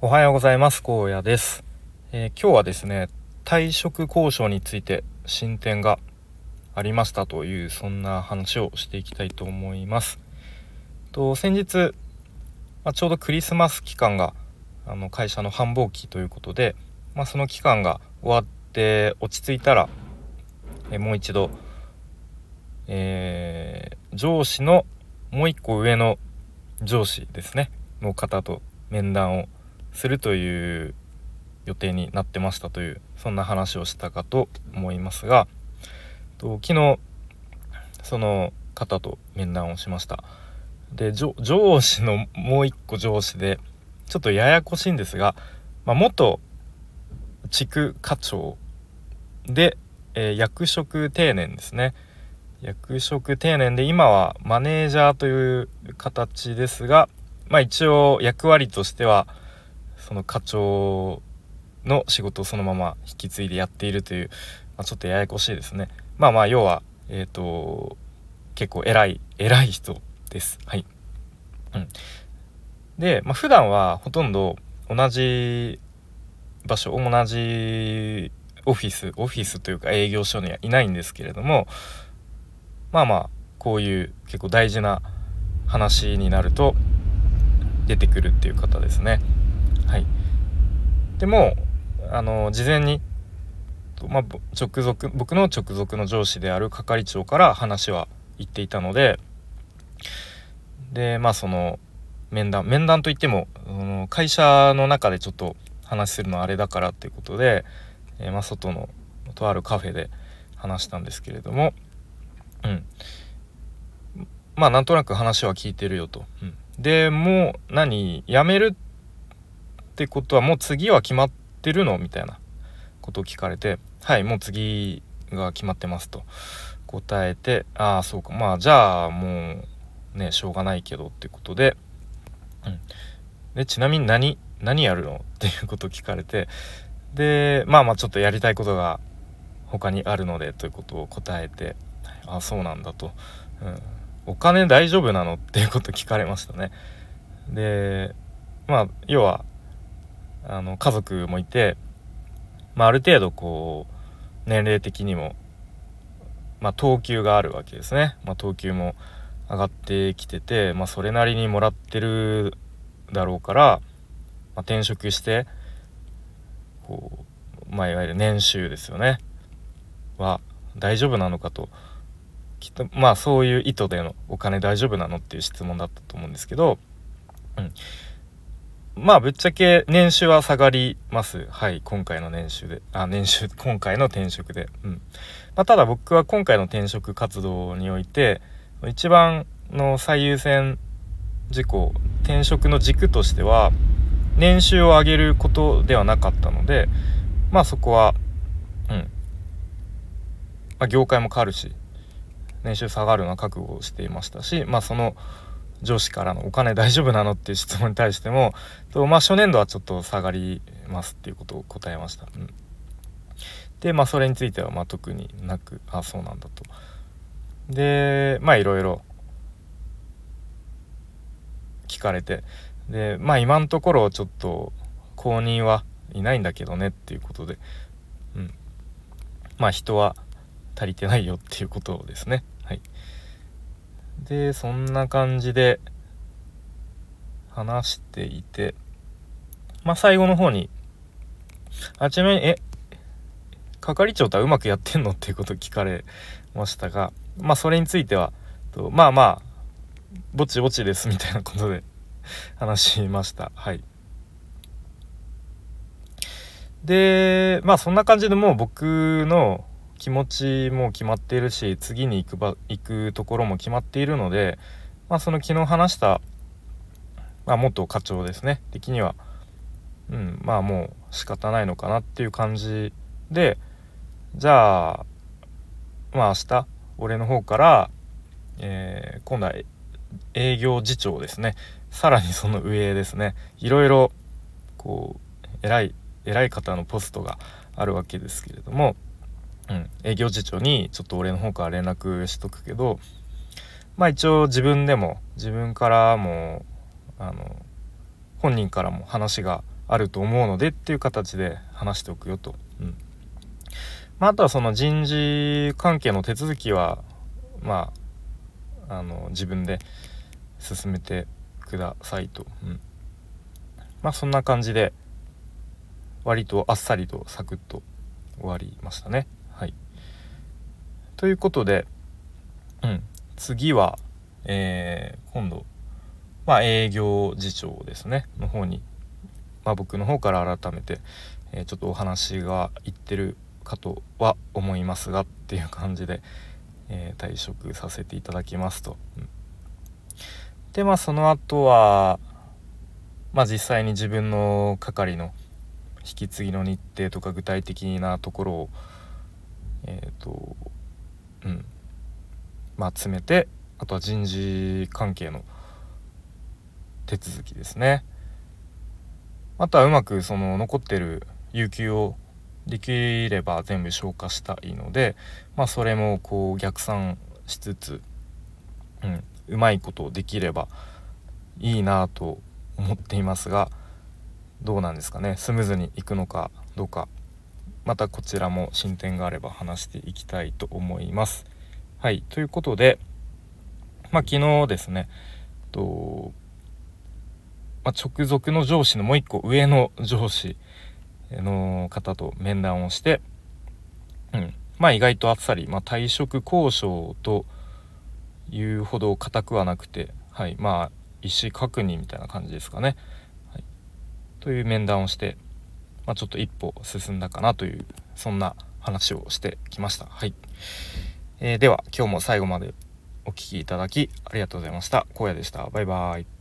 おはようございます。高野です、えー、今日はですね退職交渉について進展がありましたというそんな話をしていきたいと思います。と先日、まあ、ちょうどクリスマス期間があの会社の繁忙期ということで、まあ、その期間が終わって落ち着いたら、えー、もう一度、えー、上司のもう一個上の上司ですねの方と面談をするという予定になってましたというそんな話をしたかと思いますがと昨日その方と面談をしました。で上司のもう一個上司でちょっとややこしいんですが、まあ、元地区課長で、えー、役職定年ですね。役職定年で今はマネージャーという形ですが、まあ、一応役割としてはその課長の仕事をそのまま引き継いでやっているという、まあ、ちょっとややこしいですね。まあまあ要はえっ、ー、と結構偉い偉い人です。はい、うん、で、まあ、普段はほとんど同じ場所同じオフィスオフィスというか営業所にはいないんですけれどもまあまあこういう結構大事な話になると出てくるっていう方ですね。でもあの事前に、まあ、直属僕の直属の上司である係長から話は言っていたのででまあその面談面談といっても会社の中でちょっと話するのはあれだからっていうことで、えー、まあ、外のとあるカフェで話したんですけれどもうんまあなんとなく話は聞いてるよと。うん、でもう何辞めるってってことはもう次は決まってるのみたいなことを聞かれてはいもう次が決まってますと。答えてああそうか。まあじゃあもうねしょうがないけどってことで,、うん、でちなみに何何やるのっていうことを聞かれて。でまあまあちょっとやりたいことが他にあるのでということを答えて。ああそうなんだと、うん、お金大丈夫なのっていうこと聞かれましたね。でまあ要はあの家族もいて、まあ、ある程度こう年齢的にも、まあ、等級があるわけですね、まあ、等級も上がってきてて、まあ、それなりにもらってるだろうから、まあ、転職してこう、まあ、いわゆる年収ですよね。は大丈夫なのかときっとまあそういう意図でのお金大丈夫なのっていう質問だったと思うんですけど、うん、まあぶっちゃけ年収は下がります。はい、今回の年収で。あ、年収、今回の転職で。うん。まあ、ただ僕は今回の転職活動において、一番の最優先事項、転職の軸としては、年収を上げることではなかったので、まあそこは、うん。まあ業界も変わるし、年収下がるのは覚悟していましたし、まあその、上司からのお金大丈夫なのっていう質問に対してもと、まあ、初年度はちょっと下がりますっていうことを答えました。うん、でまあそれについてはま特になくあそうなんだと。でまあいろいろ聞かれてでまあ今のところちょっと公認はいないんだけどねっていうことで、うん、まあ人は足りてないよっていうことですね。はいでそんな感じで話していてまあ最後の方にあちなみにえ係長とはうまくやってんのっていうことを聞かれましたがまあそれについてはとまあまあぼちぼちですみたいなことで話しました。はい。でまあそんな感じでもう僕の気持ちも決まっているし次に行く場行くところも決まっているので、まあ、その昨日話した、まあ、元課長ですね。的には、うん、まあもう仕方ないのかなっていう感じでじゃあまあ明日俺の方から、えー、今度は営業次長ですね。さらにその上ですね。いろいろこう偉い偉い方のポストがあるわけですけれどもうん、営業次長にちょっと俺の方から連絡しとくけどまあ一応自分でも自分からもあの本人からも話があると思うのでっていう形で話しておくよと。うんまあ、あとはその人事関係の手続きはまああの自分で進めてくださいと。うんまあそんな感じで割とあっさりとサクッと終わりましたね。ということで、うん、次は、えー、今度、まあ、営業次長ですねの方に、まあ、僕の方から改めて、えー、ちょっとお話がいってるかとは思いますがっていう感じで、えー、退職させていただきますと。うん、でまあその後はまあ実際に自分の係の引き継ぎの日程とか具体的なところをえっ、ー、とうん。まあ詰めてあとは人事関係の手続きですね。あとはうまくその残ってる有給をできれば全部消化したいのでまあそれもこう逆算しつつ、うん、うまいことできればいいなと思っていますがどうなんですかね。スムーズにいくのかどうか。またこちらも進展があれば話していきたいと思います。はいということで、まあ、昨日ですねと、まあ、直属の上司のもう一個上の上司の方と面談をして、うん、まあ意外とあっさり、まあ、退職交渉というほど硬くはなくて、はい、まあ意思確認みたいな感じですかね。はい、という面談をして、まあ、ちょっと一歩進んだかなというそんな話をしてきました。はい、えー、では今日も最後までお聴きいただきありがとうございました。荒野でした。バイバイ。